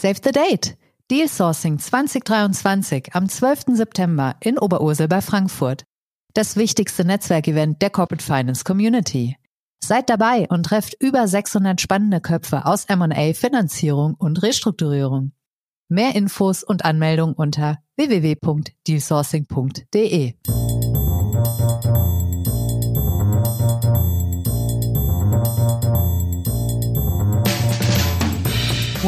Save the date! Deal Sourcing 2023 am 12. September in Oberursel bei Frankfurt. Das wichtigste Netzwerkevent der Corporate Finance Community. Seid dabei und trefft über 600 spannende Köpfe aus M&A, Finanzierung und Restrukturierung. Mehr Infos und Anmeldung unter www.dealsourcing.de.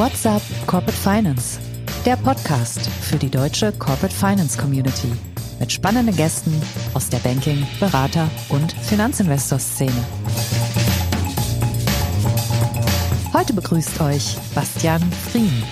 What's up Corporate Finance? Der Podcast für die deutsche Corporate Finance Community mit spannenden Gästen aus der Banking-, Berater- und Finanzinvestor-Szene. Heute begrüßt euch Bastian Frien.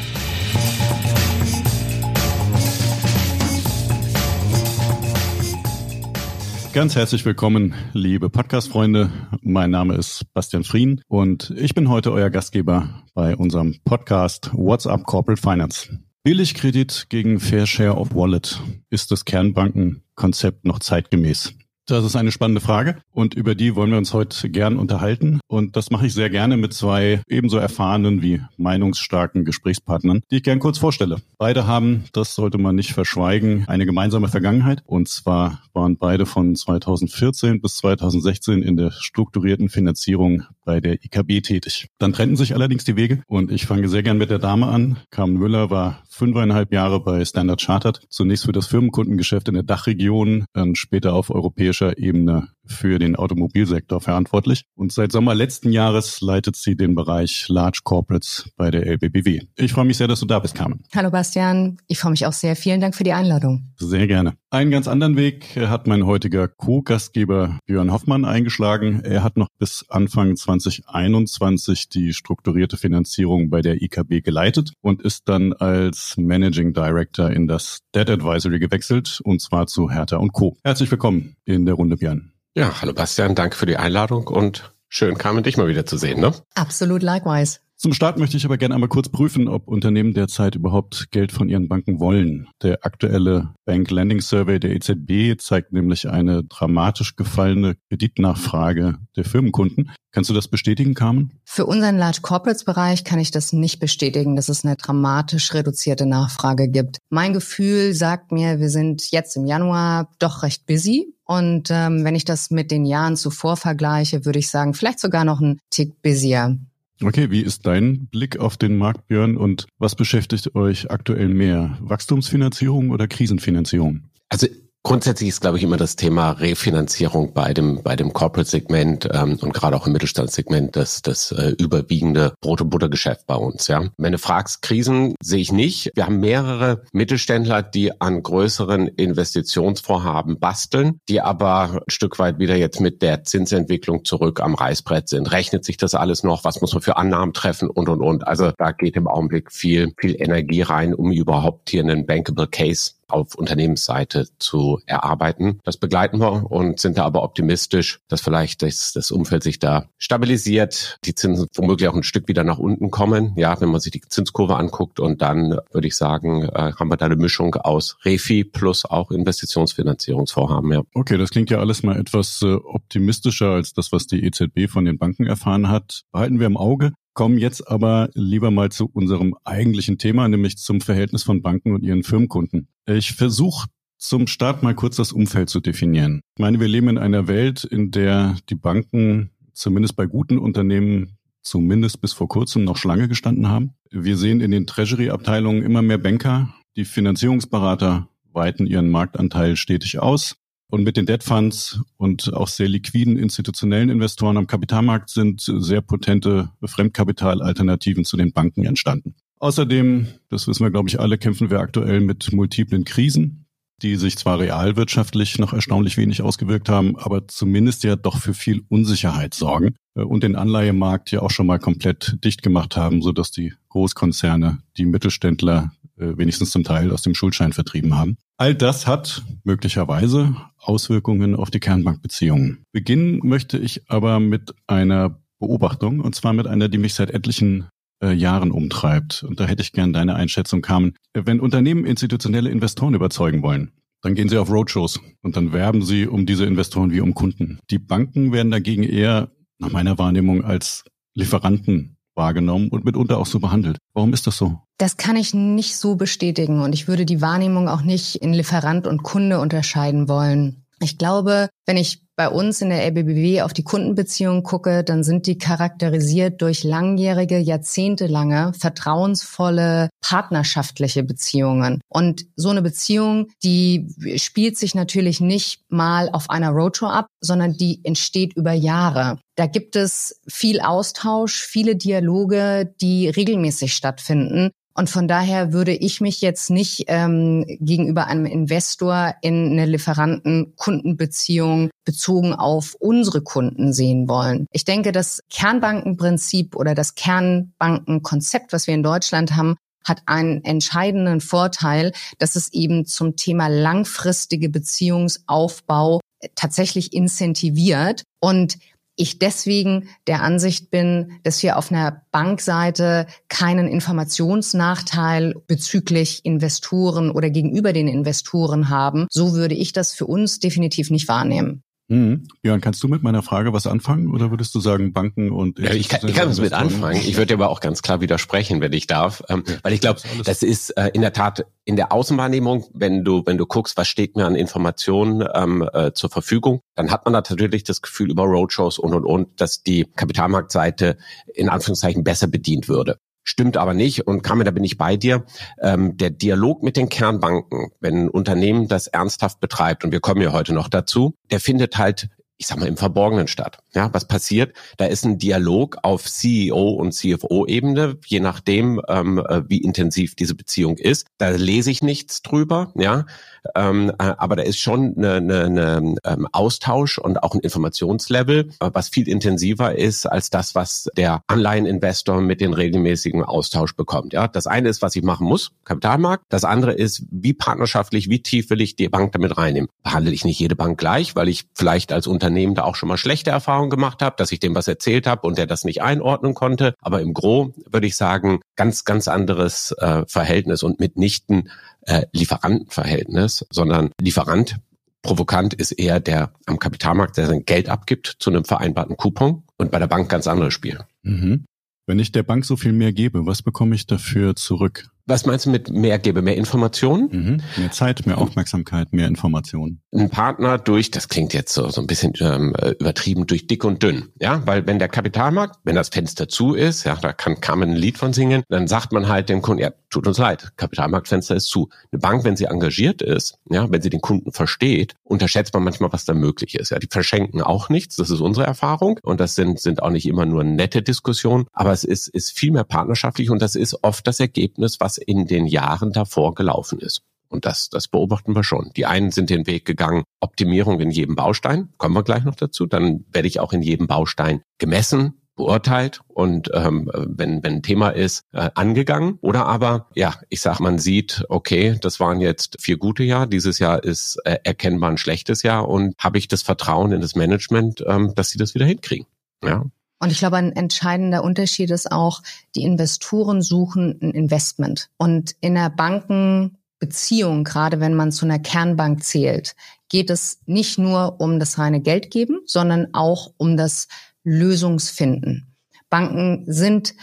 Ganz herzlich willkommen, liebe Podcast-Freunde. Mein Name ist Bastian Frien und ich bin heute euer Gastgeber bei unserem Podcast What's Up Corporate Finance. Billigkredit gegen Fair Share of Wallet. Ist das Kernbankenkonzept noch zeitgemäß? Das ist eine spannende Frage und über die wollen wir uns heute gern unterhalten. Und das mache ich sehr gerne mit zwei ebenso erfahrenen wie meinungsstarken Gesprächspartnern, die ich gern kurz vorstelle. Beide haben, das sollte man nicht verschweigen, eine gemeinsame Vergangenheit. Und zwar waren beide von 2014 bis 2016 in der strukturierten Finanzierung bei der IKB tätig. Dann trennten sich allerdings die Wege und ich fange sehr gern mit der Dame an. Carmen Müller war fünfeinhalb Jahre bei Standard Chartered, zunächst für das Firmenkundengeschäft in der Dachregion, dann später auf europäischer Ebene für den Automobilsektor verantwortlich und seit Sommer letzten Jahres leitet sie den Bereich Large Corporates bei der LBBW. Ich freue mich sehr, dass du da bist, Carmen. Hallo Bastian, ich freue mich auch sehr. Vielen Dank für die Einladung. Sehr gerne. Einen ganz anderen Weg hat mein heutiger Co-Gastgeber Björn Hoffmann eingeschlagen. Er hat noch bis Anfang 2021 die strukturierte Finanzierung bei der IKB geleitet und ist dann als Managing Director in das Debt Advisory gewechselt und zwar zu Hertha und Co. Herzlich willkommen in der Runde, Björn. Ja, hallo Bastian, danke für die Einladung und schön, Carmen, dich mal wieder zu sehen, ne? Absolut likewise. Zum Start möchte ich aber gerne einmal kurz prüfen, ob Unternehmen derzeit überhaupt Geld von ihren Banken wollen. Der aktuelle Bank Lending Survey der EZB zeigt nämlich eine dramatisch gefallene Kreditnachfrage der Firmenkunden. Kannst du das bestätigen, Carmen? Für unseren Large Corporates Bereich kann ich das nicht bestätigen, dass es eine dramatisch reduzierte Nachfrage gibt. Mein Gefühl sagt mir, wir sind jetzt im Januar doch recht busy. Und ähm, wenn ich das mit den Jahren zuvor vergleiche, würde ich sagen, vielleicht sogar noch ein Tick busier. Okay, wie ist dein Blick auf den Markt, Björn, und was beschäftigt euch aktuell mehr? Wachstumsfinanzierung oder Krisenfinanzierung? Also Grundsätzlich ist, glaube ich, immer das Thema Refinanzierung bei dem, bei dem Corporate-Segment ähm, und gerade auch im Mittelstandssegment das, das äh, überwiegende Brot- und Buttergeschäft bei uns. Ja. Wenn du fragst, Krisen sehe ich nicht. Wir haben mehrere Mittelständler, die an größeren Investitionsvorhaben basteln, die aber ein Stück weit wieder jetzt mit der Zinsentwicklung zurück am Reißbrett sind. Rechnet sich das alles noch? Was muss man für Annahmen treffen? Und, und, und. Also da geht im Augenblick viel, viel Energie rein, um überhaupt hier einen bankable Case auf Unternehmensseite zu erarbeiten. Das begleiten wir und sind da aber optimistisch, dass vielleicht das, das Umfeld sich da stabilisiert, die Zinsen womöglich auch ein Stück wieder nach unten kommen. Ja, wenn man sich die Zinskurve anguckt und dann würde ich sagen, äh, haben wir da eine Mischung aus Refi plus auch Investitionsfinanzierungsvorhaben. Ja. Okay, das klingt ja alles mal etwas äh, optimistischer als das, was die EZB von den Banken erfahren hat. Behalten wir im Auge kommen jetzt aber lieber mal zu unserem eigentlichen Thema, nämlich zum Verhältnis von Banken und ihren Firmenkunden. Ich versuche zum Start mal kurz das Umfeld zu definieren. Ich meine, wir leben in einer Welt, in der die Banken zumindest bei guten Unternehmen zumindest bis vor kurzem noch Schlange gestanden haben. Wir sehen in den Treasury-Abteilungen immer mehr Banker. Die Finanzierungsberater weiten ihren Marktanteil stetig aus. Und mit den Debt Funds und auch sehr liquiden institutionellen Investoren am Kapitalmarkt sind sehr potente Fremdkapitalalternativen zu den Banken entstanden. Außerdem, das wissen wir, glaube ich, alle, kämpfen wir aktuell mit multiplen Krisen, die sich zwar realwirtschaftlich noch erstaunlich wenig ausgewirkt haben, aber zumindest ja doch für viel Unsicherheit sorgen und den Anleihemarkt ja auch schon mal komplett dicht gemacht haben, sodass die Großkonzerne, die Mittelständler äh, wenigstens zum Teil aus dem Schuldschein vertrieben haben. All das hat möglicherweise Auswirkungen auf die Kernbankbeziehungen. Beginnen möchte ich aber mit einer Beobachtung, und zwar mit einer, die mich seit etlichen äh, Jahren umtreibt. Und da hätte ich gern deine Einschätzung, Carmen. Wenn Unternehmen institutionelle Investoren überzeugen wollen, dann gehen sie auf Roadshows und dann werben sie um diese Investoren wie um Kunden. Die Banken werden dagegen eher, nach meiner Wahrnehmung, als Lieferanten wahrgenommen und mitunter auch so behandelt. Warum ist das so? Das kann ich nicht so bestätigen und ich würde die Wahrnehmung auch nicht in Lieferant und Kunde unterscheiden wollen. Ich glaube, wenn ich bei uns in der LBBW auf die Kundenbeziehungen gucke, dann sind die charakterisiert durch langjährige, jahrzehntelange, vertrauensvolle, partnerschaftliche Beziehungen. Und so eine Beziehung, die spielt sich natürlich nicht mal auf einer Roadshow ab, sondern die entsteht über Jahre. Da gibt es viel Austausch, viele Dialoge, die regelmäßig stattfinden. Und von daher würde ich mich jetzt nicht ähm, gegenüber einem Investor in eine Lieferanten-Kundenbeziehung bezogen auf unsere Kunden sehen wollen. Ich denke, das Kernbankenprinzip oder das Kernbankenkonzept, was wir in Deutschland haben, hat einen entscheidenden Vorteil, dass es eben zum Thema langfristige Beziehungsaufbau tatsächlich incentiviert. Und ich deswegen der Ansicht bin, dass wir auf einer Bankseite keinen Informationsnachteil bezüglich Investoren oder gegenüber den Investoren haben. So würde ich das für uns definitiv nicht wahrnehmen. Mhm. Björn, kannst du mit meiner Frage was anfangen oder würdest du sagen Banken und ja, ich kann, ich kann es mit anfangen. Ich würde aber auch ganz klar widersprechen, wenn ich darf, ähm, ja, weil ich glaube, das, ist äh, in der Tat in der Außenwahrnehmung, wenn du wenn du guckst, was steht mir an Informationen ähm, äh, zur Verfügung, dann hat man natürlich das Gefühl über Roadshows und und und, dass die Kapitalmarktseite in Anführungszeichen besser bedient würde. Stimmt aber nicht. Und Carmen, da bin ich bei dir. Ähm, der Dialog mit den Kernbanken, wenn ein Unternehmen das ernsthaft betreibt, und wir kommen ja heute noch dazu, der findet halt ich sag mal, im Verborgenen statt. Ja, was passiert? Da ist ein Dialog auf CEO und CFO-Ebene, je nachdem, ähm, äh, wie intensiv diese Beziehung ist. Da lese ich nichts drüber, ja. Ähm, äh, aber da ist schon eine, eine, eine ähm, Austausch und auch ein Informationslevel, äh, was viel intensiver ist als das, was der Anleiheninvestor mit den regelmäßigen Austausch bekommt. Ja, das eine ist, was ich machen muss, Kapitalmarkt. Das andere ist, wie partnerschaftlich, wie tief will ich die Bank damit reinnehmen? Behandle ich nicht jede Bank gleich, weil ich vielleicht als Unternehmen da auch schon mal schlechte Erfahrungen gemacht habe, dass ich dem was erzählt habe und der das nicht einordnen konnte. Aber im Gro würde ich sagen, ganz, ganz anderes äh, Verhältnis und mitnichten äh, Lieferantenverhältnis, sondern Lieferant Provokant ist eher der am Kapitalmarkt, der sein Geld abgibt zu einem vereinbarten Coupon und bei der Bank ganz anderes Spiel. Mhm. Wenn ich der Bank so viel mehr gebe, was bekomme ich dafür zurück? Was meinst du mit mehr gebe? Mehr Informationen? Mhm. Mehr Zeit, mehr Aufmerksamkeit, mehr Informationen. Ein Partner durch, das klingt jetzt so, so ein bisschen ähm, übertrieben, durch dick und dünn. Ja, weil wenn der Kapitalmarkt, wenn das Fenster zu ist, ja, da kann Carmen ein Lied von singen, dann sagt man halt dem Kunden, ja, tut uns leid, Kapitalmarktfenster ist zu. Eine Bank, wenn sie engagiert ist, ja, wenn sie den Kunden versteht, unterschätzt man manchmal, was da möglich ist. Ja, die verschenken auch nichts, das ist unsere Erfahrung. Und das sind, sind auch nicht immer nur nette Diskussionen, aber es ist, ist viel mehr partnerschaftlich und das ist oft das Ergebnis, was in den Jahren davor gelaufen ist. Und das, das beobachten wir schon. Die einen sind den Weg gegangen, Optimierung in jedem Baustein, kommen wir gleich noch dazu. Dann werde ich auch in jedem Baustein gemessen, beurteilt und ähm, wenn, wenn ein Thema ist, äh, angegangen. Oder aber, ja, ich sag, man sieht, okay, das waren jetzt vier gute Jahre, dieses Jahr ist äh, erkennbar ein schlechtes Jahr und habe ich das Vertrauen in das Management, ähm, dass sie das wieder hinkriegen. Ja, und ich glaube, ein entscheidender Unterschied ist auch, die Investoren suchen ein Investment. Und in der Bankenbeziehung, gerade wenn man zu einer Kernbank zählt, geht es nicht nur um das reine Geld geben, sondern auch um das Lösungsfinden. Banken sind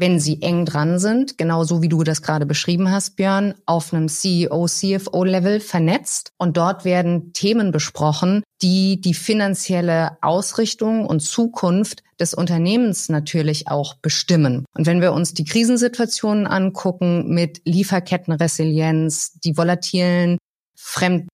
wenn sie eng dran sind, genauso wie du das gerade beschrieben hast, Björn, auf einem CEO, CFO-Level vernetzt. Und dort werden Themen besprochen, die die finanzielle Ausrichtung und Zukunft des Unternehmens natürlich auch bestimmen. Und wenn wir uns die Krisensituationen angucken mit Lieferkettenresilienz, die volatilen Fremd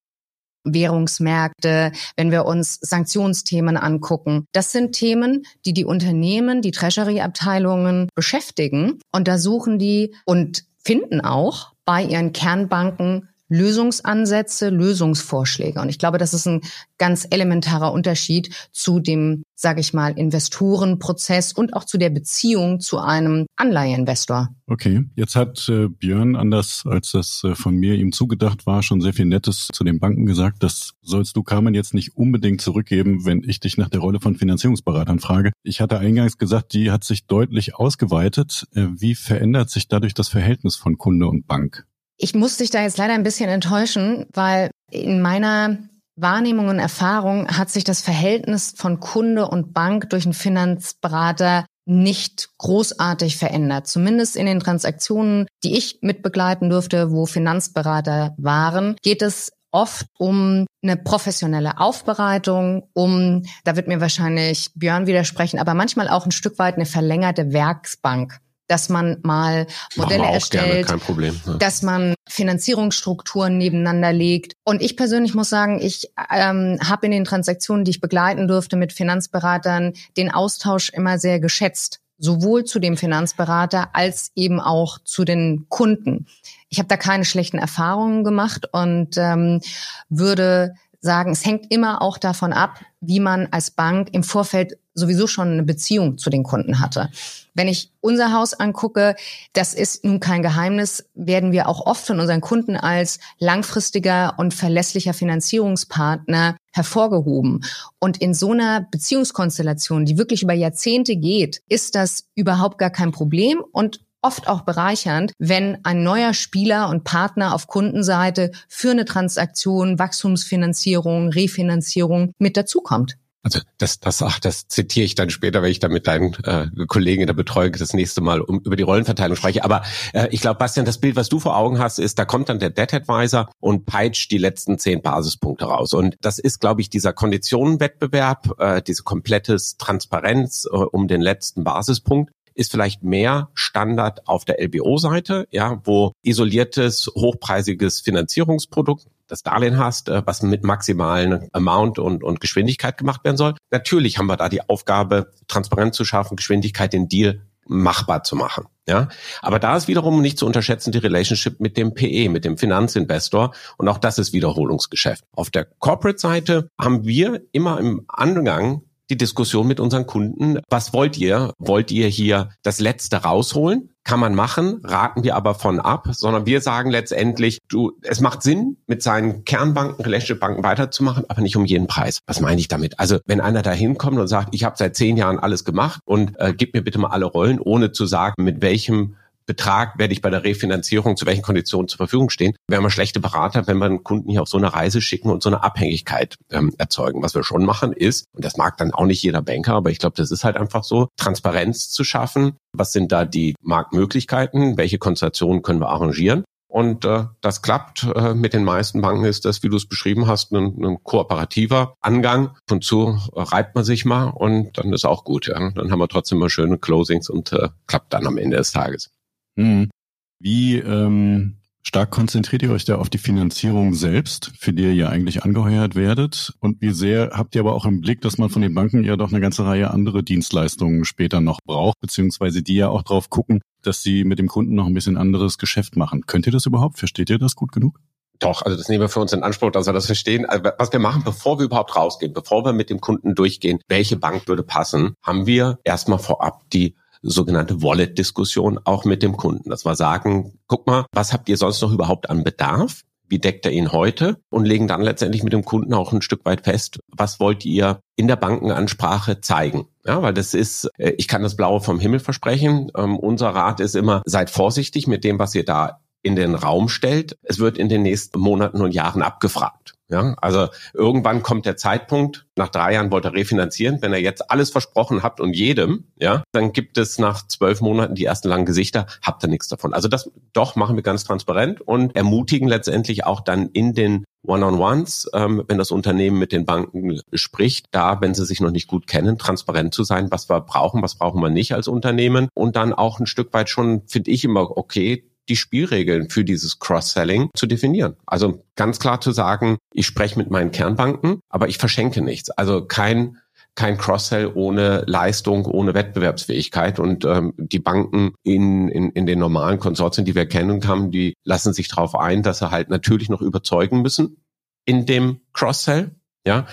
Währungsmärkte, wenn wir uns Sanktionsthemen angucken. Das sind Themen, die die Unternehmen, die Treasury-Abteilungen beschäftigen. Und da suchen die und finden auch bei ihren Kernbanken Lösungsansätze, Lösungsvorschläge. Und ich glaube, das ist ein ganz elementarer Unterschied zu dem, sage ich mal, Investorenprozess und auch zu der Beziehung zu einem Anleiheinvestor. Okay, jetzt hat äh, Björn, anders als das äh, von mir ihm zugedacht war, schon sehr viel Nettes zu den Banken gesagt. Das sollst du Carmen jetzt nicht unbedingt zurückgeben, wenn ich dich nach der Rolle von Finanzierungsberatern frage. Ich hatte eingangs gesagt, die hat sich deutlich ausgeweitet. Äh, wie verändert sich dadurch das Verhältnis von Kunde und Bank? Ich muss dich da jetzt leider ein bisschen enttäuschen, weil in meiner Wahrnehmung und Erfahrung hat sich das Verhältnis von Kunde und Bank durch einen Finanzberater nicht großartig verändert. Zumindest in den Transaktionen, die ich mitbegleiten durfte, wo Finanzberater waren, geht es oft um eine professionelle Aufbereitung, um, da wird mir wahrscheinlich Björn widersprechen, aber manchmal auch ein Stück weit eine verlängerte Werksbank dass man mal Modelle erstellt, gerne, Problem, ja. dass man Finanzierungsstrukturen nebeneinander legt. Und ich persönlich muss sagen, ich ähm, habe in den Transaktionen, die ich begleiten durfte mit Finanzberatern, den Austausch immer sehr geschätzt sowohl zu dem Finanzberater als eben auch zu den Kunden. Ich habe da keine schlechten Erfahrungen gemacht und ähm, würde sagen, es hängt immer auch davon ab, wie man als Bank im Vorfeld sowieso schon eine Beziehung zu den Kunden hatte. Wenn ich unser Haus angucke, das ist nun kein Geheimnis, werden wir auch oft von unseren Kunden als langfristiger und verlässlicher Finanzierungspartner hervorgehoben. Und in so einer Beziehungskonstellation, die wirklich über Jahrzehnte geht, ist das überhaupt gar kein Problem und oft auch bereichernd, wenn ein neuer Spieler und Partner auf Kundenseite für eine Transaktion, Wachstumsfinanzierung, Refinanzierung mit dazukommt. Also das, das, ach, das zitiere ich dann später, wenn ich dann mit deinen äh, Kollegen in der Betreuung das nächste Mal um, über die Rollenverteilung spreche. Aber äh, ich glaube, Bastian, das Bild, was du vor Augen hast, ist, da kommt dann der Debt Advisor und peitscht die letzten zehn Basispunkte raus. Und das ist, glaube ich, dieser Konditionenwettbewerb, äh, diese komplettes Transparenz äh, um den letzten Basispunkt ist vielleicht mehr Standard auf der LBO-Seite, ja, wo isoliertes, hochpreisiges Finanzierungsprodukt das Darlehen hast, äh, was mit maximalen Amount und, und Geschwindigkeit gemacht werden soll. Natürlich haben wir da die Aufgabe, transparent zu schaffen, Geschwindigkeit, den Deal machbar zu machen. Ja, aber da ist wiederum nicht zu unterschätzen die Relationship mit dem PE, mit dem Finanzinvestor und auch das ist Wiederholungsgeschäft. Auf der Corporate-Seite haben wir immer im Angang die Diskussion mit unseren Kunden. Was wollt ihr? Wollt ihr hier das Letzte rausholen? Kann man machen, raten wir aber von ab, sondern wir sagen letztendlich, du, es macht Sinn, mit seinen Kernbanken, Relationship Banken weiterzumachen, aber nicht um jeden Preis. Was meine ich damit? Also wenn einer da hinkommt und sagt, ich habe seit zehn Jahren alles gemacht und äh, gib mir bitte mal alle Rollen, ohne zu sagen, mit welchem Betrag werde ich bei der Refinanzierung zu welchen Konditionen zur Verfügung stehen, wären wir schlechte Berater, wenn wir einen Kunden hier auf so eine Reise schicken und so eine Abhängigkeit ähm, erzeugen. Was wir schon machen ist, und das mag dann auch nicht jeder Banker, aber ich glaube, das ist halt einfach so, Transparenz zu schaffen. Was sind da die Marktmöglichkeiten? Welche Konstellationen können wir arrangieren? Und äh, das klappt. Äh, mit den meisten Banken ist das, wie du es beschrieben hast, ein, ein kooperativer Angang. Und zu reibt man sich mal und dann ist auch gut. Ja? Dann haben wir trotzdem mal schöne Closings und äh, klappt dann am Ende des Tages. Mhm. Wie ähm, stark konzentriert ihr euch da auf die Finanzierung selbst, für die ihr ja eigentlich angeheuert werdet? Und wie sehr habt ihr aber auch im Blick, dass man von den Banken ja doch eine ganze Reihe andere Dienstleistungen später noch braucht, beziehungsweise die ja auch drauf gucken, dass sie mit dem Kunden noch ein bisschen anderes Geschäft machen. Könnt ihr das überhaupt? Versteht ihr das gut genug? Doch, also das nehmen wir für uns in Anspruch, dass wir das verstehen. Also was wir machen, bevor wir überhaupt rausgehen, bevor wir mit dem Kunden durchgehen, welche Bank würde passen, haben wir erstmal vorab die sogenannte Wallet-Diskussion auch mit dem Kunden. Das war sagen, guck mal, was habt ihr sonst noch überhaupt an Bedarf? Wie deckt er ihn heute? Und legen dann letztendlich mit dem Kunden auch ein Stück weit fest, was wollt ihr in der Bankenansprache zeigen? Ja, weil das ist, äh, ich kann das Blaue vom Himmel versprechen. Ähm, unser Rat ist immer, seid vorsichtig mit dem, was ihr da in den Raum stellt. Es wird in den nächsten Monaten und Jahren abgefragt. Ja, also irgendwann kommt der Zeitpunkt, nach drei Jahren wollte er refinanzieren. Wenn er jetzt alles versprochen habt und jedem, ja, dann gibt es nach zwölf Monaten die ersten langen Gesichter, habt ihr nichts davon. Also das doch machen wir ganz transparent und ermutigen letztendlich auch dann in den One-on-Ones, ähm, wenn das Unternehmen mit den Banken spricht, da, wenn sie sich noch nicht gut kennen, transparent zu sein, was wir brauchen, was brauchen wir nicht als Unternehmen und dann auch ein Stück weit schon, finde ich immer okay, die Spielregeln für dieses Cross-Selling zu definieren. Also ganz klar zu sagen, ich spreche mit meinen Kernbanken, aber ich verschenke nichts. Also kein kein Cross-Sell ohne Leistung, ohne Wettbewerbsfähigkeit. Und ähm, die Banken in, in, in den normalen Konsortien, die wir kennen haben, die lassen sich darauf ein, dass sie halt natürlich noch überzeugen müssen in dem Cross-Sell. Ja,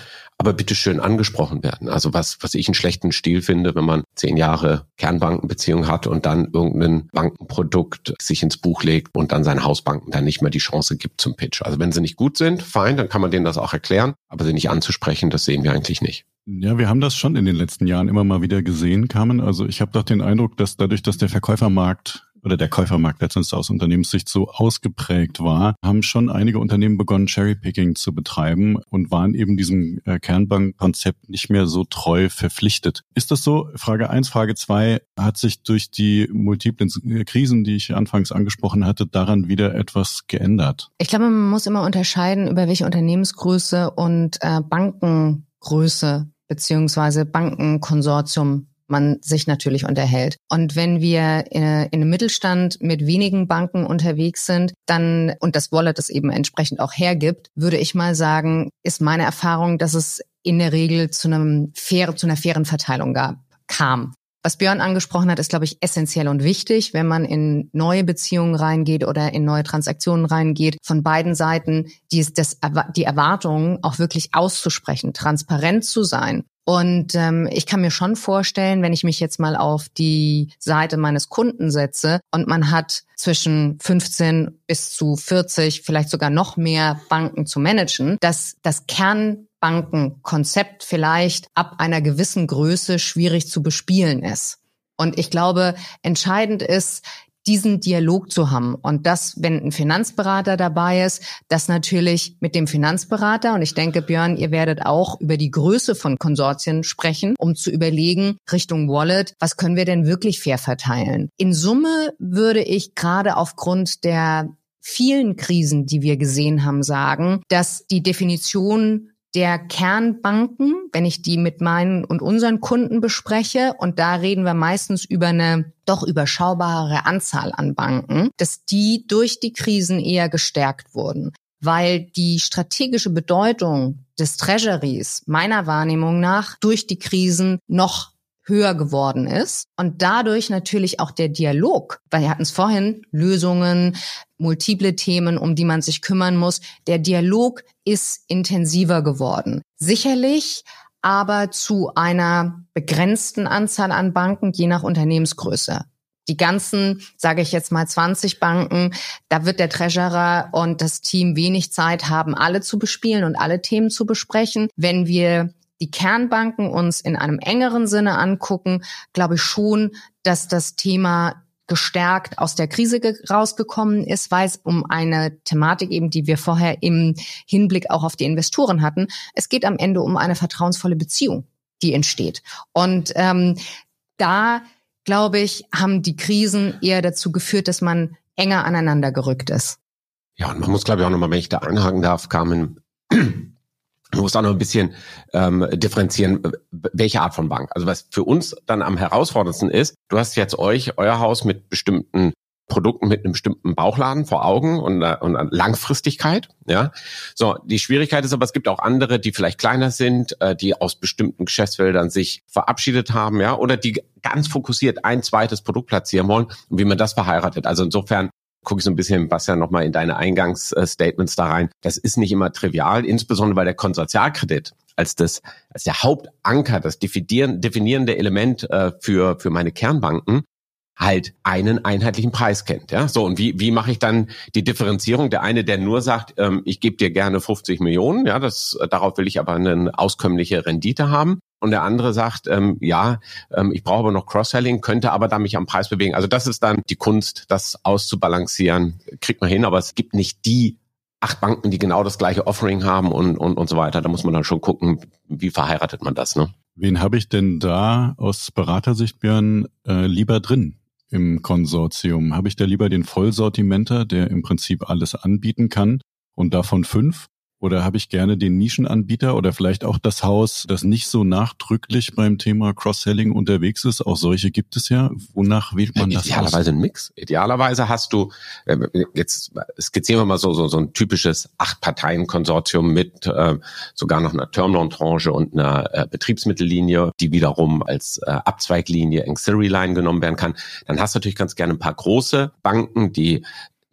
aber bitte schön angesprochen werden. Also was, was ich einen schlechten Stil finde, wenn man zehn Jahre Kernbankenbeziehung hat und dann irgendein Bankenprodukt sich ins Buch legt und dann seinen Hausbanken dann nicht mehr die Chance gibt zum Pitch. Also wenn sie nicht gut sind, fein, dann kann man denen das auch erklären, aber sie nicht anzusprechen, das sehen wir eigentlich nicht. Ja, wir haben das schon in den letzten Jahren immer mal wieder gesehen, Carmen. Also ich habe doch den Eindruck, dass dadurch, dass der Verkäufermarkt oder der Käufermarkt letztens aus Unternehmenssicht so ausgeprägt war, haben schon einige Unternehmen begonnen, Cherrypicking zu betreiben und waren eben diesem äh, Kernbankkonzept nicht mehr so treu verpflichtet. Ist das so? Frage eins, Frage zwei hat sich durch die multiplen Krisen, die ich anfangs angesprochen hatte, daran wieder etwas geändert? Ich glaube, man muss immer unterscheiden, über welche Unternehmensgröße und äh, Bankengröße beziehungsweise Bankenkonsortium man sich natürlich unterhält. Und wenn wir in, in einem Mittelstand mit wenigen Banken unterwegs sind, dann, und das Wallet es eben entsprechend auch hergibt, würde ich mal sagen, ist meine Erfahrung, dass es in der Regel zu einem fair, zu einer fairen Verteilung gab, kam. Was Björn angesprochen hat, ist, glaube ich, essentiell und wichtig, wenn man in neue Beziehungen reingeht oder in neue Transaktionen reingeht, von beiden Seiten die, das, die Erwartungen auch wirklich auszusprechen, transparent zu sein und ähm, ich kann mir schon vorstellen, wenn ich mich jetzt mal auf die Seite meines Kunden setze und man hat zwischen 15 bis zu 40, vielleicht sogar noch mehr Banken zu managen, dass das Kernbankenkonzept vielleicht ab einer gewissen Größe schwierig zu bespielen ist. Und ich glaube, entscheidend ist, diesen Dialog zu haben. Und das, wenn ein Finanzberater dabei ist, das natürlich mit dem Finanzberater. Und ich denke, Björn, ihr werdet auch über die Größe von Konsortien sprechen, um zu überlegen, Richtung Wallet, was können wir denn wirklich fair verteilen? In Summe würde ich gerade aufgrund der vielen Krisen, die wir gesehen haben, sagen, dass die Definition der Kernbanken, wenn ich die mit meinen und unseren Kunden bespreche, und da reden wir meistens über eine doch überschaubare Anzahl an Banken, dass die durch die Krisen eher gestärkt wurden, weil die strategische Bedeutung des Treasuries meiner Wahrnehmung nach durch die Krisen noch höher geworden ist und dadurch natürlich auch der Dialog, weil wir hatten es vorhin, Lösungen, multiple Themen, um die man sich kümmern muss. Der Dialog ist intensiver geworden. Sicherlich aber zu einer begrenzten Anzahl an Banken, je nach Unternehmensgröße. Die ganzen, sage ich jetzt mal 20 Banken, da wird der Treasurer und das Team wenig Zeit haben, alle zu bespielen und alle Themen zu besprechen. Wenn wir die Kernbanken uns in einem engeren Sinne angucken, glaube ich schon, dass das Thema gestärkt aus der Krise rausgekommen ist, weil es um eine Thematik eben, die wir vorher im Hinblick auch auf die Investoren hatten. Es geht am Ende um eine vertrauensvolle Beziehung, die entsteht. Und ähm, da, glaube ich, haben die Krisen eher dazu geführt, dass man enger aneinander gerückt ist. Ja, und man muss, glaube ich, auch nochmal, wenn ich da einhaken darf, Carmen, Du musst auch noch ein bisschen ähm, differenzieren, welche Art von Bank. Also was für uns dann am herausforderndsten ist, du hast jetzt euch, euer Haus mit bestimmten Produkten mit einem bestimmten Bauchladen vor Augen und, äh, und Langfristigkeit. Ja, so die Schwierigkeit ist aber, es gibt auch andere, die vielleicht kleiner sind, äh, die aus bestimmten Geschäftsfeldern sich verabschiedet haben, ja, oder die ganz fokussiert ein zweites Produkt platzieren wollen und wie man das verheiratet. Also insofern gucke ich so ein bisschen, Bastian, nochmal in deine Eingangsstatements da rein. Das ist nicht immer trivial, insbesondere weil der Konsortialkredit als das, als der Hauptanker, das definierende Element äh, für, für meine Kernbanken halt einen einheitlichen Preis kennt. Ja, so und wie wie mache ich dann die Differenzierung? Der eine, der nur sagt, ähm, ich gebe dir gerne 50 Millionen, ja, das darauf will ich aber eine auskömmliche Rendite haben und der andere sagt, ähm, ja, ähm, ich brauche aber noch Cross-Selling, könnte aber da mich am Preis bewegen. Also das ist dann die Kunst, das auszubalancieren, kriegt man hin, aber es gibt nicht die acht Banken, die genau das gleiche Offering haben und, und, und so weiter. Da muss man dann schon gucken, wie verheiratet man das. Ne? Wen habe ich denn da aus Beratersicht, Björn, äh, lieber drin im Konsortium? Habe ich da lieber den Vollsortimenter, der im Prinzip alles anbieten kann und davon fünf? Oder habe ich gerne den Nischenanbieter oder vielleicht auch das Haus, das nicht so nachdrücklich beim Thema Cross-Selling unterwegs ist? Auch solche gibt es ja. Wonach wählt man das Idealerweise aus? ein Mix. Idealerweise hast du, äh, jetzt skizzieren wir mal so, so, so ein typisches Acht-Parteien-Konsortium mit äh, sogar noch einer Termloan-Tranche und einer äh, Betriebsmittellinie, die wiederum als äh, Abzweiglinie Ancillary Line genommen werden kann. Dann hast du natürlich ganz gerne ein paar große Banken, die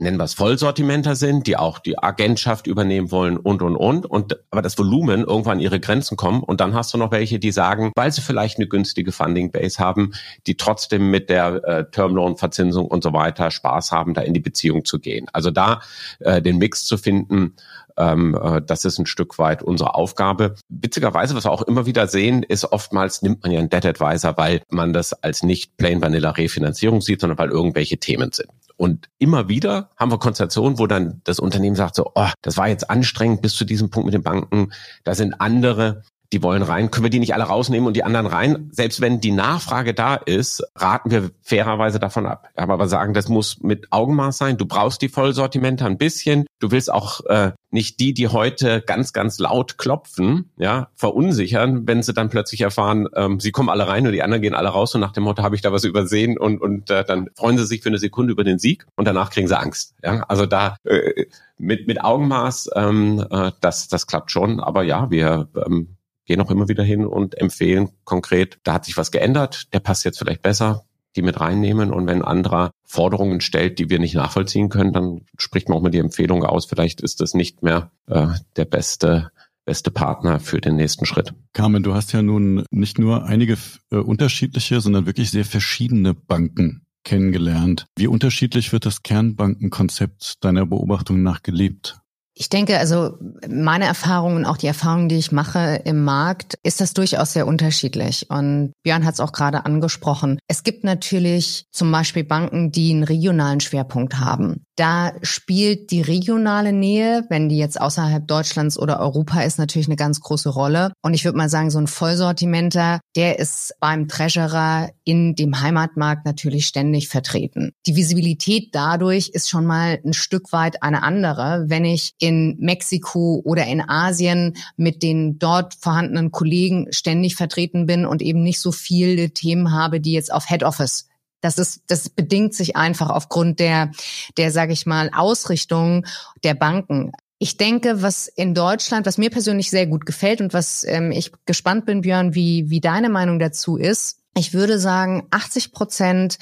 nennen wir es Vollsortimenter sind, die auch die Agentschaft übernehmen wollen und und und und aber das Volumen irgendwann ihre Grenzen kommen und dann hast du noch welche, die sagen, weil sie vielleicht eine günstige Funding Base haben, die trotzdem mit der äh, Termloan Verzinsung und so weiter Spaß haben, da in die Beziehung zu gehen. Also da äh, den Mix zu finden, ähm, äh, das ist ein Stück weit unsere Aufgabe. Witzigerweise, was wir auch immer wieder sehen, ist oftmals nimmt man ja einen Debt Advisor, weil man das als nicht plain vanilla Refinanzierung sieht, sondern weil irgendwelche Themen sind. Und immer wieder haben wir Konstellationen, wo dann das Unternehmen sagt so, oh, das war jetzt anstrengend bis zu diesem Punkt mit den Banken. Da sind andere, die wollen rein, können wir die nicht alle rausnehmen und die anderen rein? Selbst wenn die Nachfrage da ist, raten wir fairerweise davon ab. Aber wir sagen, das muss mit Augenmaß sein. Du brauchst die Vollsortimente ein bisschen. Du willst auch äh, nicht die, die heute ganz, ganz laut klopfen, ja, verunsichern, wenn sie dann plötzlich erfahren, ähm, sie kommen alle rein und die anderen gehen alle raus und nach dem Motto, habe ich da was übersehen und, und äh, dann freuen sie sich für eine Sekunde über den Sieg und danach kriegen sie Angst. Ja, also da äh, mit, mit Augenmaß, ähm, äh, das, das klappt schon. Aber ja, wir ähm, gehen auch immer wieder hin und empfehlen konkret, da hat sich was geändert, der passt jetzt vielleicht besser, die mit reinnehmen. Und wenn anderer Forderungen stellt, die wir nicht nachvollziehen können, dann spricht man auch mal die Empfehlung aus, vielleicht ist das nicht mehr äh, der beste beste Partner für den nächsten Schritt. Carmen, du hast ja nun nicht nur einige äh, unterschiedliche, sondern wirklich sehr verschiedene Banken kennengelernt. Wie unterschiedlich wird das Kernbankenkonzept deiner Beobachtung nach gelebt? Ich denke, also meine Erfahrungen, auch die Erfahrungen, die ich mache im Markt, ist das durchaus sehr unterschiedlich. Und Björn hat es auch gerade angesprochen. Es gibt natürlich zum Beispiel Banken, die einen regionalen Schwerpunkt haben. Da spielt die regionale Nähe, wenn die jetzt außerhalb Deutschlands oder Europa ist, natürlich eine ganz große Rolle. Und ich würde mal sagen, so ein Vollsortimenter, der ist beim Treasurer in dem Heimatmarkt natürlich ständig vertreten. Die Visibilität dadurch ist schon mal ein Stück weit eine andere, wenn ich in Mexiko oder in Asien mit den dort vorhandenen Kollegen ständig vertreten bin und eben nicht so viele Themen habe, die jetzt auf Head Office das ist, das bedingt sich einfach aufgrund der, der, sage ich mal, Ausrichtung der Banken. Ich denke, was in Deutschland, was mir persönlich sehr gut gefällt und was ähm, ich gespannt bin, Björn, wie, wie deine Meinung dazu ist. Ich würde sagen, 80 Prozent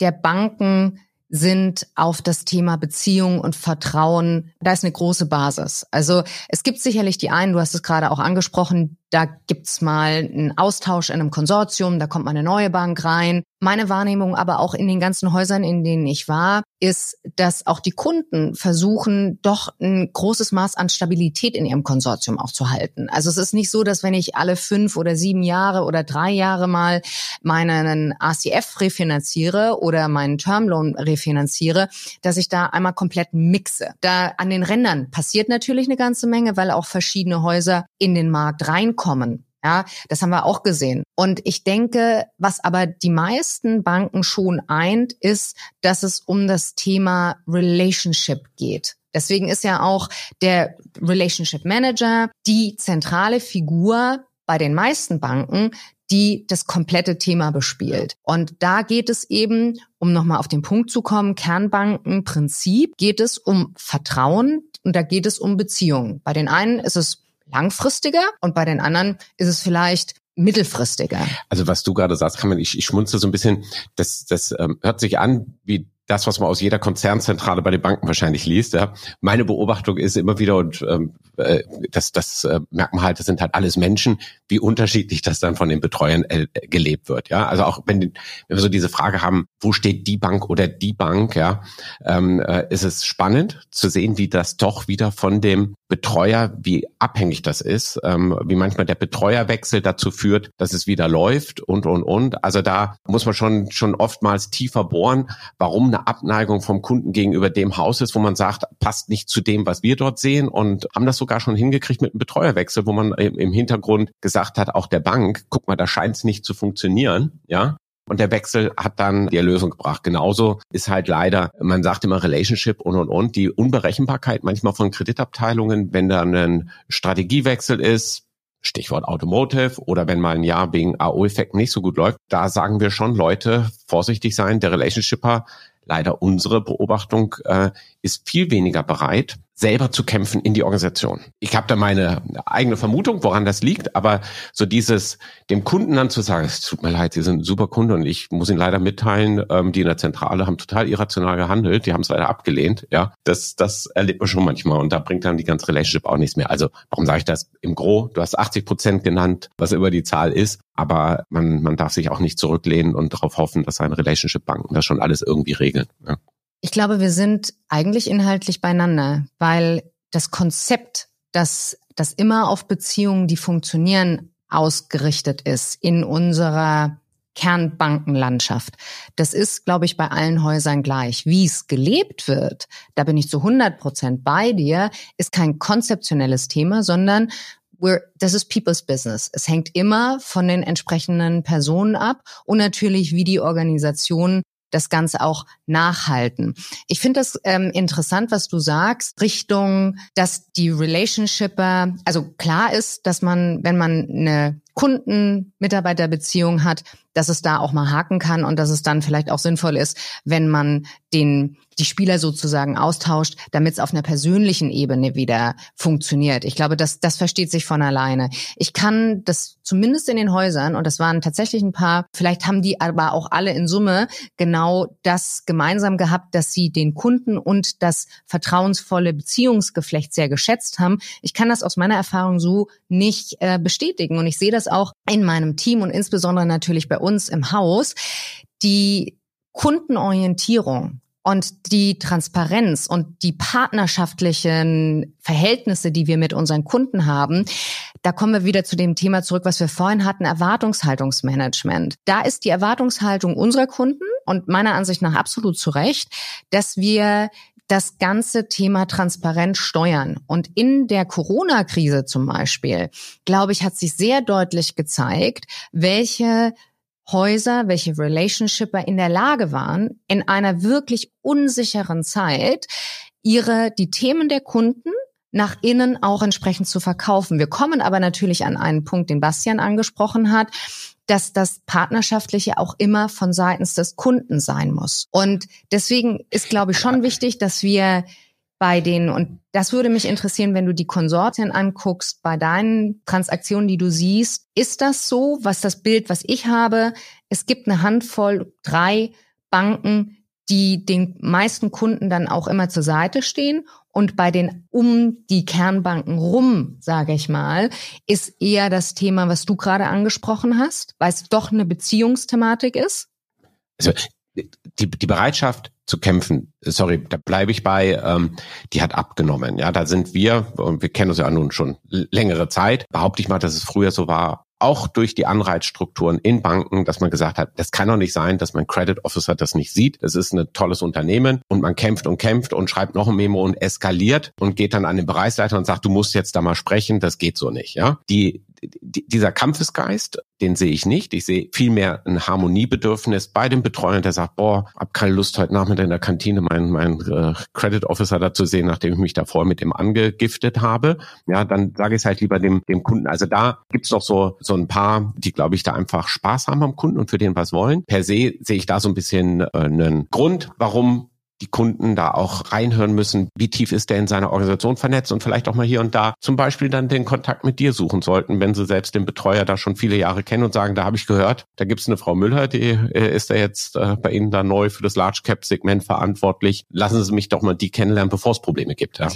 der Banken sind auf das Thema Beziehung und Vertrauen, da ist eine große Basis. Also es gibt sicherlich die einen, du hast es gerade auch angesprochen, da gibt's mal einen Austausch in einem Konsortium, da kommt mal eine neue Bank rein. Meine Wahrnehmung aber auch in den ganzen Häusern, in denen ich war, ist, dass auch die Kunden versuchen, doch ein großes Maß an Stabilität in ihrem Konsortium auch zu halten. Also es ist nicht so, dass wenn ich alle fünf oder sieben Jahre oder drei Jahre mal meinen ACF refinanziere oder meinen Termloan refinanziere, dass ich da einmal komplett mixe. Da an den Rändern passiert natürlich eine ganze Menge, weil auch verschiedene Häuser in den Markt rein reinkommen. Ja, das haben wir auch gesehen. Und ich denke, was aber die meisten Banken schon eint, ist, dass es um das Thema Relationship geht. Deswegen ist ja auch der Relationship Manager die zentrale Figur bei den meisten Banken, die das komplette Thema bespielt. Und da geht es eben, um nochmal auf den Punkt zu kommen, Kernbankenprinzip, geht es um Vertrauen und da geht es um Beziehungen. Bei den einen ist es langfristiger und bei den anderen ist es vielleicht mittelfristiger. Also was du gerade sagst, kann man, ich, ich schmunze so ein bisschen, das, das ähm, hört sich an wie das, was man aus jeder Konzernzentrale bei den Banken wahrscheinlich liest. Ja. Meine Beobachtung ist immer wieder, und ähm, äh, das, das äh, merkt man halt, das sind halt alles Menschen, wie unterschiedlich das dann von den Betreuern äh, gelebt wird. Ja, also auch wenn, wenn wir so diese Frage haben, wo steht die Bank oder die Bank, ja, ähm, äh, ist es spannend zu sehen, wie das doch wieder von dem Betreuer, wie abhängig das ist, ähm, wie manchmal der Betreuerwechsel dazu führt, dass es wieder läuft und und und. Also da muss man schon schon oftmals tiefer bohren, warum eine Abneigung vom Kunden gegenüber dem Haus ist, wo man sagt, passt nicht zu dem, was wir dort sehen und haben das sogar schon hingekriegt mit einem Betreuerwechsel, wo man im Hintergrund gesagt hat, auch der Bank, guck mal, da scheint es nicht zu funktionieren, ja. Und der Wechsel hat dann die Erlösung gebracht. Genauso ist halt leider, man sagt immer Relationship und und und, die Unberechenbarkeit manchmal von Kreditabteilungen, wenn da ein Strategiewechsel ist, Stichwort Automotive oder wenn mal ein Jahr wegen AO-Effekt nicht so gut läuft, da sagen wir schon, Leute, vorsichtig sein, der Relationshipper leider unsere Beobachtung äh, ist viel weniger bereit, selber zu kämpfen in die Organisation. Ich habe da meine eigene Vermutung, woran das liegt, aber so dieses dem Kunden dann zu sagen, es tut mir leid, Sie sind ein super Kunde und ich muss Ihnen leider mitteilen, ähm, die in der Zentrale haben total irrational gehandelt, die haben es leider abgelehnt, ja, das das erlebt man schon manchmal und da bringt dann die ganze Relationship auch nichts mehr. Also warum sage ich das im Gro? Du hast 80 Prozent genannt, was über die Zahl ist, aber man man darf sich auch nicht zurücklehnen und darauf hoffen, dass seine Relationship Banken das schon alles irgendwie regeln. Ja. Ich glaube, wir sind eigentlich inhaltlich beieinander, weil das Konzept, dass das immer auf Beziehungen, die funktionieren, ausgerichtet ist in unserer Kernbankenlandschaft. Das ist, glaube ich, bei allen Häusern gleich. Wie es gelebt wird, da bin ich zu 100 Prozent bei dir, ist kein konzeptionelles Thema, sondern we're, das ist People's Business. Es hängt immer von den entsprechenden Personen ab und natürlich, wie die Organisation das Ganze auch nachhalten. Ich finde das ähm, interessant, was du sagst, Richtung, dass die Relationshipper, also klar ist, dass man, wenn man eine Kunden-Mitarbeiter-Beziehung hat, dass es da auch mal haken kann und dass es dann vielleicht auch sinnvoll ist, wenn man den die Spieler sozusagen austauscht, damit es auf einer persönlichen Ebene wieder funktioniert. Ich glaube, das, das versteht sich von alleine. Ich kann das zumindest in den Häusern, und das waren tatsächlich ein paar, vielleicht haben die aber auch alle in Summe genau das gemeinsam gehabt, dass sie den Kunden und das vertrauensvolle Beziehungsgeflecht sehr geschätzt haben. Ich kann das aus meiner Erfahrung so nicht äh, bestätigen. Und ich sehe das auch in meinem Team und insbesondere natürlich bei uns im Haus. Die Kundenorientierung und die Transparenz und die partnerschaftlichen Verhältnisse, die wir mit unseren Kunden haben, da kommen wir wieder zu dem Thema zurück, was wir vorhin hatten, Erwartungshaltungsmanagement. Da ist die Erwartungshaltung unserer Kunden und meiner Ansicht nach absolut zu Recht, dass wir das ganze Thema transparent steuern. Und in der Corona-Krise zum Beispiel, glaube ich, hat sich sehr deutlich gezeigt, welche Häuser, welche Relationshipper in der Lage waren, in einer wirklich unsicheren Zeit ihre, die Themen der Kunden nach innen auch entsprechend zu verkaufen. Wir kommen aber natürlich an einen Punkt, den Bastian angesprochen hat, dass das Partnerschaftliche auch immer von seitens des Kunden sein muss. Und deswegen ist, glaube ich, schon wichtig, dass wir bei den, und das würde mich interessieren, wenn du die Konsortien anguckst, bei deinen Transaktionen, die du siehst, ist das so, was das Bild, was ich habe? Es gibt eine Handvoll, drei Banken, die den meisten Kunden dann auch immer zur Seite stehen. Und bei den um die Kernbanken rum, sage ich mal, ist eher das Thema, was du gerade angesprochen hast, weil es doch eine Beziehungsthematik ist. Also die, die Bereitschaft zu kämpfen, sorry, da bleibe ich bei, ähm, die hat abgenommen. Ja, da sind wir, und wir kennen uns ja nun schon längere Zeit, behaupte ich mal, dass es früher so war, auch durch die Anreizstrukturen in Banken, dass man gesagt hat, das kann doch nicht sein, dass mein Credit Officer das nicht sieht. Das ist ein tolles Unternehmen und man kämpft und kämpft und schreibt noch ein Memo und eskaliert und geht dann an den Bereichsleiter und sagt, du musst jetzt da mal sprechen, das geht so nicht. Ja, die dieser Kampfesgeist, den sehe ich nicht. Ich sehe vielmehr ein Harmoniebedürfnis bei dem Betreuer, der sagt, boah, hab keine Lust heute Nachmittag in der Kantine meinen meinen äh, Credit Officer da zu sehen, nachdem ich mich da vorher mit dem angegiftet habe. Ja, dann sage ich es halt lieber dem dem Kunden. Also da gibt's noch so so ein paar, die glaube ich da einfach Spaß haben am Kunden und für den was wollen. Per se sehe ich da so ein bisschen äh, einen Grund, warum die Kunden da auch reinhören müssen, wie tief ist der in seiner Organisation vernetzt und vielleicht auch mal hier und da zum Beispiel dann den Kontakt mit dir suchen sollten, wenn sie selbst den Betreuer da schon viele Jahre kennen und sagen, da habe ich gehört, da gibt es eine Frau Müller, die äh, ist da jetzt äh, bei Ihnen da neu für das Large Cap Segment verantwortlich. Lassen Sie mich doch mal die kennenlernen, bevor es Probleme gibt. Ja.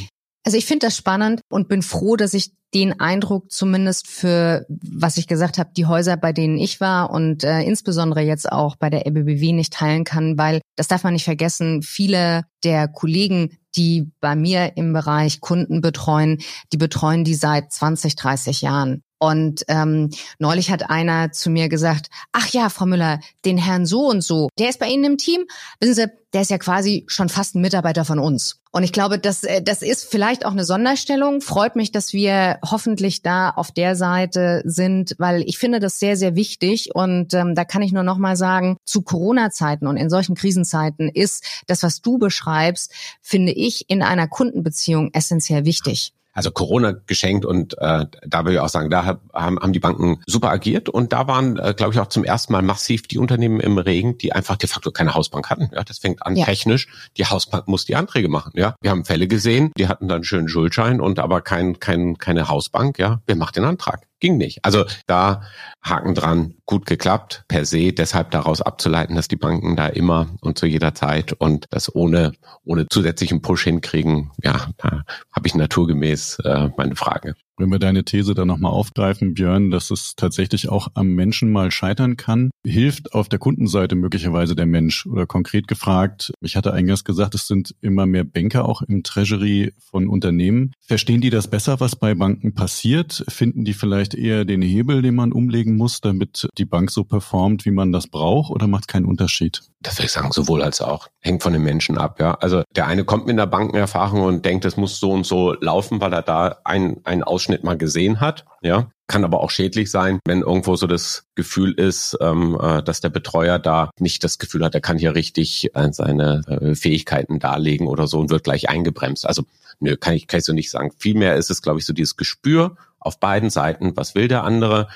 Also ich finde das spannend und bin froh, dass ich den Eindruck zumindest für, was ich gesagt habe, die Häuser, bei denen ich war und äh, insbesondere jetzt auch bei der RBBW nicht teilen kann, weil das darf man nicht vergessen, viele der Kollegen, die bei mir im Bereich Kunden betreuen, die betreuen die seit 20, 30 Jahren. Und ähm, neulich hat einer zu mir gesagt, ach ja, Frau Müller, den Herrn so und so, der ist bei Ihnen im Team. Wissen Sie, der ist ja quasi schon fast ein Mitarbeiter von uns. Und ich glaube, das, äh, das ist vielleicht auch eine Sonderstellung. Freut mich, dass wir hoffentlich da auf der Seite sind, weil ich finde das sehr, sehr wichtig. Und ähm, da kann ich nur noch mal sagen, zu Corona-Zeiten und in solchen Krisenzeiten ist das, was du beschreibst, finde ich in einer Kundenbeziehung essentiell wichtig. Also Corona geschenkt und äh, da will ich auch sagen, da haben, haben die Banken super agiert und da waren, äh, glaube ich, auch zum ersten Mal massiv die Unternehmen im Regen, die einfach de facto keine Hausbank hatten. Ja, das fängt an ja. technisch. Die Hausbank muss die Anträge machen. Ja, wir haben Fälle gesehen, die hatten dann einen schönen Schuldschein und aber kein, kein, keine Hausbank. Ja, wer macht den Antrag? ging nicht. Also da Haken dran, gut geklappt per se, deshalb daraus abzuleiten, dass die Banken da immer und zu jeder Zeit und das ohne, ohne zusätzlichen Push hinkriegen, ja, da habe ich naturgemäß äh, meine Frage. Wenn wir deine These dann nochmal aufgreifen, Björn, dass es tatsächlich auch am Menschen mal scheitern kann, hilft auf der Kundenseite möglicherweise der Mensch? Oder konkret gefragt, ich hatte eingangs gesagt, es sind immer mehr Banker auch im Treasury von Unternehmen. Verstehen die das besser, was bei Banken passiert? Finden die vielleicht eher den Hebel, den man umlegen muss, damit die Bank so performt, wie man das braucht? Oder macht keinen Unterschied? Das würde ich sagen, sowohl als auch. Hängt von den Menschen ab, ja. Also der eine kommt mit einer Bankenerfahrung und denkt, es muss so und so laufen, weil er da einen, einen Ausschnitt mal gesehen hat, ja. Kann aber auch schädlich sein, wenn irgendwo so das Gefühl ist, ähm, äh, dass der Betreuer da nicht das Gefühl hat, er kann hier richtig äh, seine äh, Fähigkeiten darlegen oder so und wird gleich eingebremst. Also nö, kann ich, kann ich so nicht sagen. Vielmehr ist es, glaube ich, so dieses Gespür auf beiden Seiten, was will der andere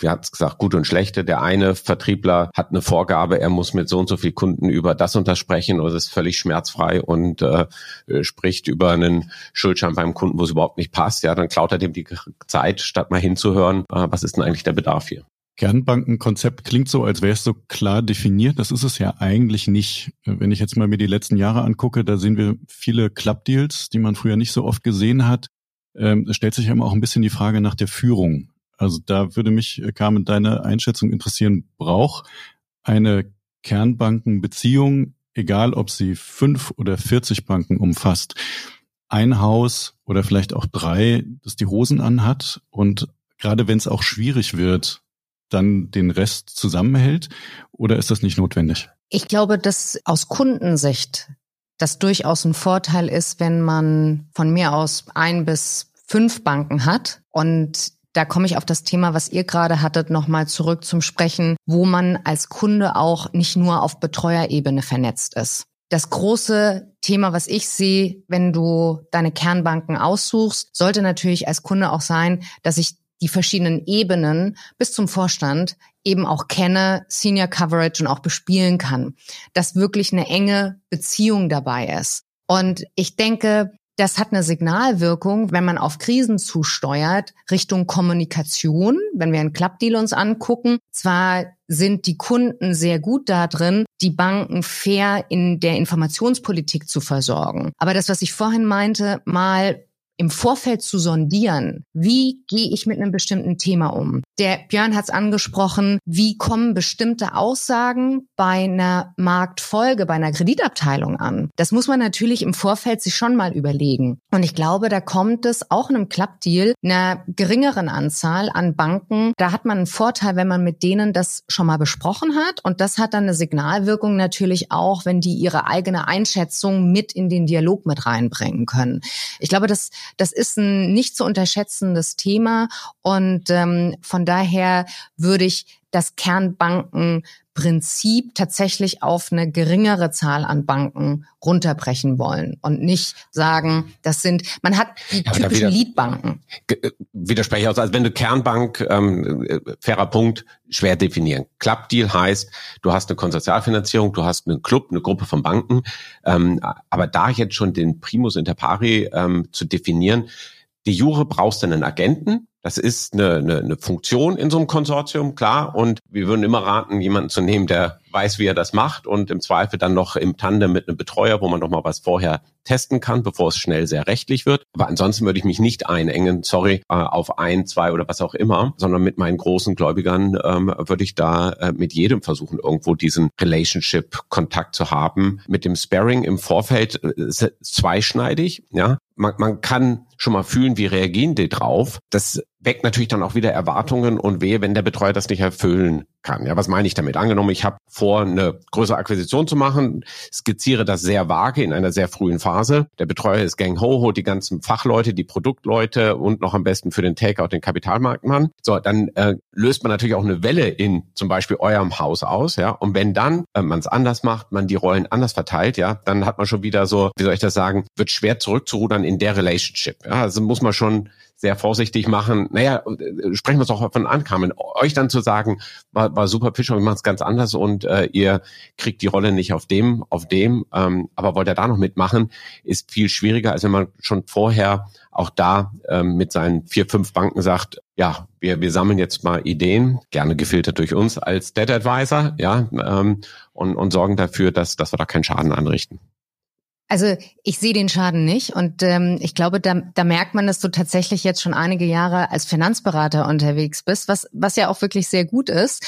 wir hatten es gesagt, gute und schlechte. Der eine Vertriebler hat eine Vorgabe, er muss mit so und so viel Kunden über das und das sprechen oder ist völlig schmerzfrei und äh, spricht über einen Schuldschein beim Kunden, wo es überhaupt nicht passt. Ja, dann klaut er dem die Zeit, statt mal hinzuhören, äh, was ist denn eigentlich der Bedarf hier. Kernbankenkonzept klingt so, als wäre es so klar definiert. Das ist es ja eigentlich nicht. Wenn ich jetzt mal mir die letzten Jahre angucke, da sehen wir viele Clubdeals, die man früher nicht so oft gesehen hat. Ähm, es stellt sich immer auch ein bisschen die Frage nach der Führung. Also da würde mich, äh, Carmen, deine Einschätzung interessieren. Braucht eine Kernbankenbeziehung, egal ob sie fünf oder 40 Banken umfasst, ein Haus oder vielleicht auch drei, das die Hosen anhat und gerade wenn es auch schwierig wird, dann den Rest zusammenhält? Oder ist das nicht notwendig? Ich glaube, dass aus Kundensicht das durchaus ein Vorteil ist, wenn man von mir aus ein bis fünf Banken hat und da komme ich auf das Thema, was ihr gerade hattet, nochmal zurück zum Sprechen, wo man als Kunde auch nicht nur auf Betreuerebene vernetzt ist. Das große Thema, was ich sehe, wenn du deine Kernbanken aussuchst, sollte natürlich als Kunde auch sein, dass ich die verschiedenen Ebenen bis zum Vorstand eben auch kenne, Senior Coverage und auch bespielen kann, dass wirklich eine enge Beziehung dabei ist. Und ich denke, das hat eine Signalwirkung, wenn man auf Krisen zusteuert, Richtung Kommunikation. Wenn wir einen Clubdeal uns angucken, zwar sind die Kunden sehr gut da drin, die Banken fair in der Informationspolitik zu versorgen. Aber das, was ich vorhin meinte, mal im Vorfeld zu sondieren, wie gehe ich mit einem bestimmten Thema um. Der Björn hat es angesprochen, wie kommen bestimmte Aussagen bei einer Marktfolge, bei einer Kreditabteilung an. Das muss man natürlich im Vorfeld sich schon mal überlegen. Und ich glaube, da kommt es auch in einem Clubdeal einer geringeren Anzahl an Banken. Da hat man einen Vorteil, wenn man mit denen das schon mal besprochen hat. Und das hat dann eine Signalwirkung natürlich auch, wenn die ihre eigene Einschätzung mit in den Dialog mit reinbringen können. Ich glaube, das das ist ein nicht zu unterschätzendes Thema und ähm, von daher würde ich das Kernbankenprinzip tatsächlich auf eine geringere Zahl an Banken runterbrechen wollen und nicht sagen, das sind, man hat die ja, typischen Leadbanken. Äh, widerspreche ich auch, also wenn du Kernbank, ähm, äh, fairer Punkt, schwer definieren. Clubdeal heißt, du hast eine Konsortialfinanzierung, du hast einen Club, eine Gruppe von Banken, ähm, aber da jetzt schon den Primus inter pari ähm, zu definieren, die Jure brauchst du einen Agenten, das ist eine, eine, eine Funktion in so einem Konsortium, klar. Und wir würden immer raten, jemanden zu nehmen, der weiß, wie er das macht und im Zweifel dann noch im Tandem mit einem Betreuer, wo man noch mal was vorher testen kann, bevor es schnell sehr rechtlich wird. Aber ansonsten würde ich mich nicht einengen, sorry, äh, auf ein, zwei oder was auch immer, sondern mit meinen großen Gläubigern ähm, würde ich da äh, mit jedem versuchen, irgendwo diesen Relationship-Kontakt zu haben. Mit dem Sparring im Vorfeld äh, zweischneidig, ja. Man, man kann schon mal fühlen, wie reagieren die drauf. Das weckt natürlich dann auch wieder Erwartungen und wehe, wenn der Betreuer das nicht erfüllen kann. Ja, was meine ich damit? Angenommen, ich habe vor, eine größere Akquisition zu machen, skizziere das sehr vage in einer sehr frühen Phase. Der Betreuer ist Gang Ho, holt die ganzen Fachleute, die Produktleute und noch am besten für den Takeout den Kapitalmarktmann. So, dann äh, löst man natürlich auch eine Welle in zum Beispiel eurem Haus aus, ja. Und wenn dann äh, man es anders macht, man die Rollen anders verteilt, ja, dann hat man schon wieder so, wie soll ich das sagen, wird schwer zurückzurudern in der Relationship. Ja, also muss man schon sehr vorsichtig machen. Naja, äh, sprechen wir es auch von Ankamen. Euch dann zu sagen, war, war super Pitch, wir machen es ganz anders und äh, ihr kriegt die Rolle nicht auf dem, auf dem, ähm, aber wollt ihr da noch mitmachen, ist viel schwieriger, als wenn man schon vorher auch da ähm, mit seinen vier, fünf Banken sagt, ja, wir, wir sammeln jetzt mal Ideen, gerne gefiltert durch uns als Debt Advisor, ja, ähm, und, und sorgen dafür, dass, dass wir da keinen Schaden anrichten. Also ich sehe den Schaden nicht und ähm, ich glaube, da, da merkt man, dass du tatsächlich jetzt schon einige Jahre als Finanzberater unterwegs bist, was, was ja auch wirklich sehr gut ist.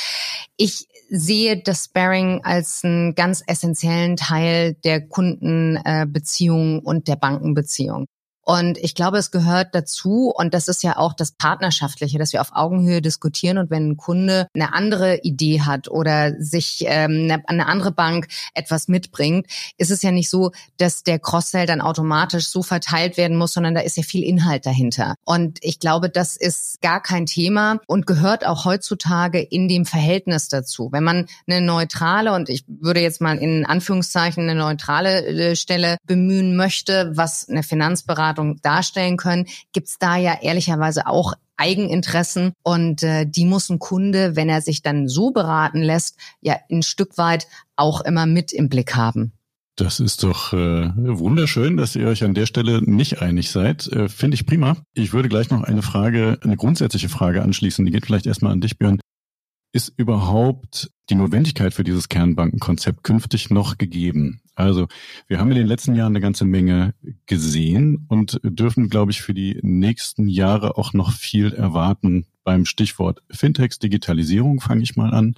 Ich sehe das Sparring als einen ganz essentiellen Teil der Kundenbeziehung äh, und der Bankenbeziehung. Und ich glaube, es gehört dazu, und das ist ja auch das Partnerschaftliche, dass wir auf Augenhöhe diskutieren. Und wenn ein Kunde eine andere Idee hat oder sich ähm, eine, eine andere Bank etwas mitbringt, ist es ja nicht so, dass der Cross-Sell dann automatisch so verteilt werden muss, sondern da ist ja viel Inhalt dahinter. Und ich glaube, das ist gar kein Thema und gehört auch heutzutage in dem Verhältnis dazu. Wenn man eine neutrale, und ich würde jetzt mal in Anführungszeichen eine neutrale äh, Stelle bemühen möchte, was eine Finanzberatung Beratung darstellen können, gibt's da ja ehrlicherweise auch Eigeninteressen und äh, die muss ein Kunde, wenn er sich dann so beraten lässt, ja ein Stück weit auch immer mit im Blick haben. Das ist doch äh, wunderschön, dass ihr euch an der Stelle nicht einig seid. Äh, Finde ich prima. Ich würde gleich noch eine Frage, eine grundsätzliche Frage anschließen. Die geht vielleicht erstmal an dich, Björn. Ist überhaupt die Notwendigkeit für dieses Kernbankenkonzept künftig noch gegeben? Also wir haben in den letzten Jahren eine ganze Menge gesehen und dürfen, glaube ich, für die nächsten Jahre auch noch viel erwarten, beim Stichwort Fintechs, Digitalisierung fange ich mal an,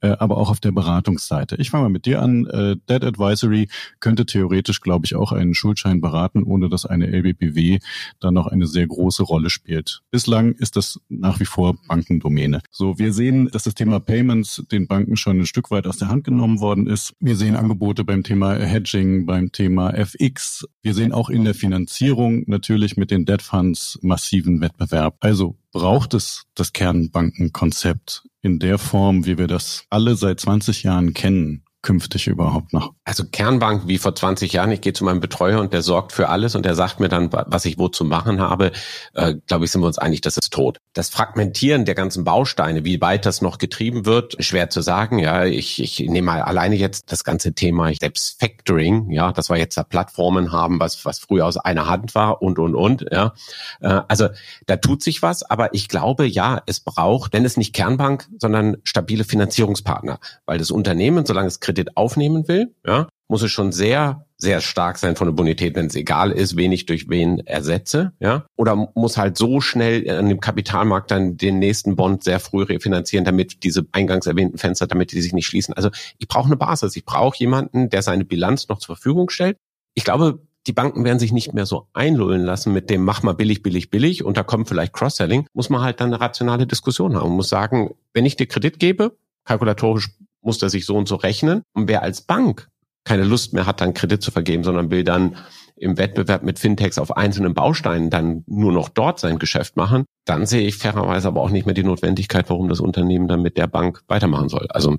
äh, aber auch auf der Beratungsseite. Ich fange mal mit dir an. Äh, Advisory könnte theoretisch, glaube ich, auch einen Schuldschein beraten, ohne dass eine LBBW dann noch eine sehr große Rolle spielt. Bislang ist das nach wie vor Bankendomäne. So, wir sehen, dass das Thema Payments den Banken schon ein Stück weit aus der Hand genommen worden ist. Wir sehen Angebote beim Thema Hedging, beim Thema FX. Wir sehen auch in der Finanzierung natürlich mit den Debt Funds massiven Wettbewerb. Also braucht es das Kernbankenkonzept in der Form, wie wir das alle seit 20 Jahren kennen, künftig überhaupt noch? Also Kernbank wie vor 20 Jahren, ich gehe zu meinem Betreuer und der sorgt für alles und der sagt mir dann, was ich wo zu machen habe, äh, glaube ich, sind wir uns einig, das ist tot. Das Fragmentieren der ganzen Bausteine, wie weit das noch getrieben wird, schwer zu sagen. Ja, ich, ich nehme mal alleine jetzt das ganze Thema Steps Factoring, ja, dass wir jetzt da Plattformen haben, was, was früher aus einer Hand war und, und, und, ja. Äh, also da tut sich was, aber ich glaube, ja, es braucht, wenn es nicht Kernbank, sondern stabile Finanzierungspartner, weil das Unternehmen, solange es Kredit aufnehmen will, ja, muss es schon sehr, sehr stark sein von der Bonität, wenn es egal ist, wen ich durch wen ersetze, ja. Oder muss halt so schnell an dem Kapitalmarkt dann den nächsten Bond sehr früh refinanzieren, damit diese eingangs erwähnten Fenster, damit die sich nicht schließen. Also ich brauche eine Basis. Ich brauche jemanden, der seine Bilanz noch zur Verfügung stellt. Ich glaube, die Banken werden sich nicht mehr so einlullen lassen mit dem mach mal billig, billig, billig und da kommt vielleicht Cross-Selling, muss man halt dann eine rationale Diskussion haben. Man muss sagen, wenn ich dir Kredit gebe, kalkulatorisch muss der sich so und so rechnen. Und wer als Bank keine Lust mehr hat, dann Kredit zu vergeben, sondern will dann im Wettbewerb mit Fintechs auf einzelnen Bausteinen dann nur noch dort sein Geschäft machen, dann sehe ich fairerweise aber auch nicht mehr die Notwendigkeit, warum das Unternehmen dann mit der Bank weitermachen soll. Also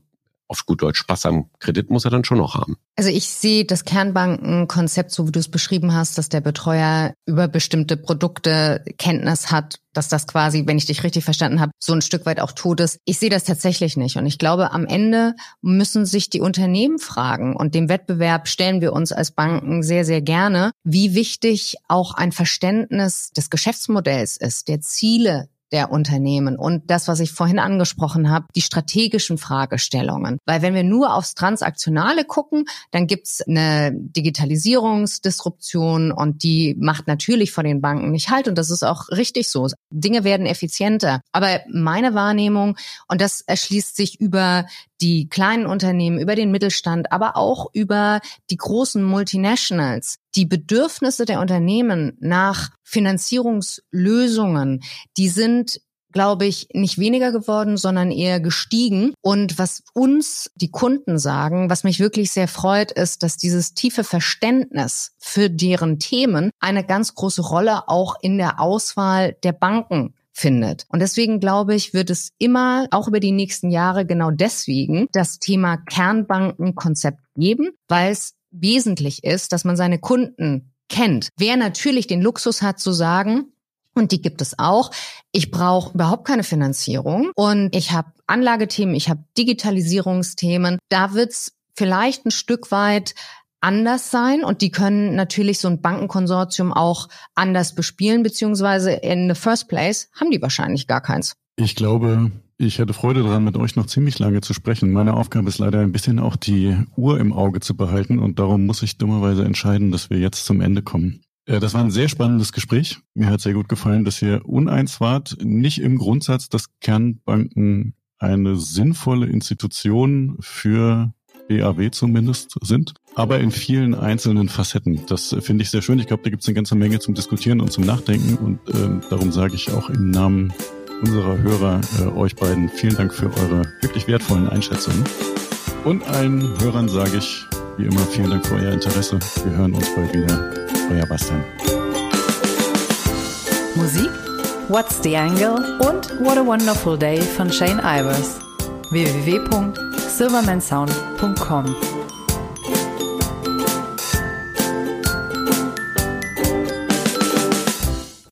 auf gut Deutsch Spaß am Kredit muss er dann schon noch haben. Also ich sehe das Kernbankenkonzept, so wie du es beschrieben hast, dass der Betreuer über bestimmte Produkte Kenntnis hat, dass das quasi, wenn ich dich richtig verstanden habe, so ein Stück weit auch tot ist. Ich sehe das tatsächlich nicht. Und ich glaube, am Ende müssen sich die Unternehmen fragen und dem Wettbewerb stellen wir uns als Banken sehr, sehr gerne, wie wichtig auch ein Verständnis des Geschäftsmodells ist, der Ziele, der Unternehmen und das, was ich vorhin angesprochen habe, die strategischen Fragestellungen. Weil wenn wir nur aufs Transaktionale gucken, dann gibt's eine Digitalisierungsdisruption und die macht natürlich vor den Banken nicht halt und das ist auch richtig so. Dinge werden effizienter. Aber meine Wahrnehmung, und das erschließt sich über die kleinen Unternehmen, über den Mittelstand, aber auch über die großen Multinationals, die Bedürfnisse der Unternehmen nach Finanzierungslösungen, die sind glaube ich, nicht weniger geworden, sondern eher gestiegen. Und was uns die Kunden sagen, was mich wirklich sehr freut, ist, dass dieses tiefe Verständnis für deren Themen eine ganz große Rolle auch in der Auswahl der Banken findet. Und deswegen glaube ich, wird es immer, auch über die nächsten Jahre, genau deswegen das Thema Kernbankenkonzept geben, weil es wesentlich ist, dass man seine Kunden kennt. Wer natürlich den Luxus hat zu sagen, und die gibt es auch. Ich brauche überhaupt keine Finanzierung und ich habe Anlagethemen, ich habe Digitalisierungsthemen. Da wird's vielleicht ein Stück weit anders sein und die können natürlich so ein Bankenkonsortium auch anders bespielen, beziehungsweise in the first place haben die wahrscheinlich gar keins. Ich glaube, ich hätte Freude daran, mit euch noch ziemlich lange zu sprechen. Meine Aufgabe ist leider ein bisschen auch die Uhr im Auge zu behalten und darum muss ich dummerweise entscheiden, dass wir jetzt zum Ende kommen. Ja, das war ein sehr spannendes Gespräch. Mir hat sehr gut gefallen, dass ihr uneins wart. Nicht im Grundsatz, dass Kernbanken eine sinnvolle Institution für BAW zumindest sind, aber in vielen einzelnen Facetten. Das finde ich sehr schön. Ich glaube, da gibt es eine ganze Menge zum Diskutieren und zum Nachdenken und ähm, darum sage ich auch im Namen unserer Hörer äh, euch beiden vielen Dank für eure wirklich wertvollen Einschätzungen. Und allen Hörern sage ich wie immer vielen Dank für euer Interesse. Wir hören uns bald wieder. Euer Bastian. Musik What's the Angle und What a Wonderful Day von Shane Ivers. www.silvermansound.com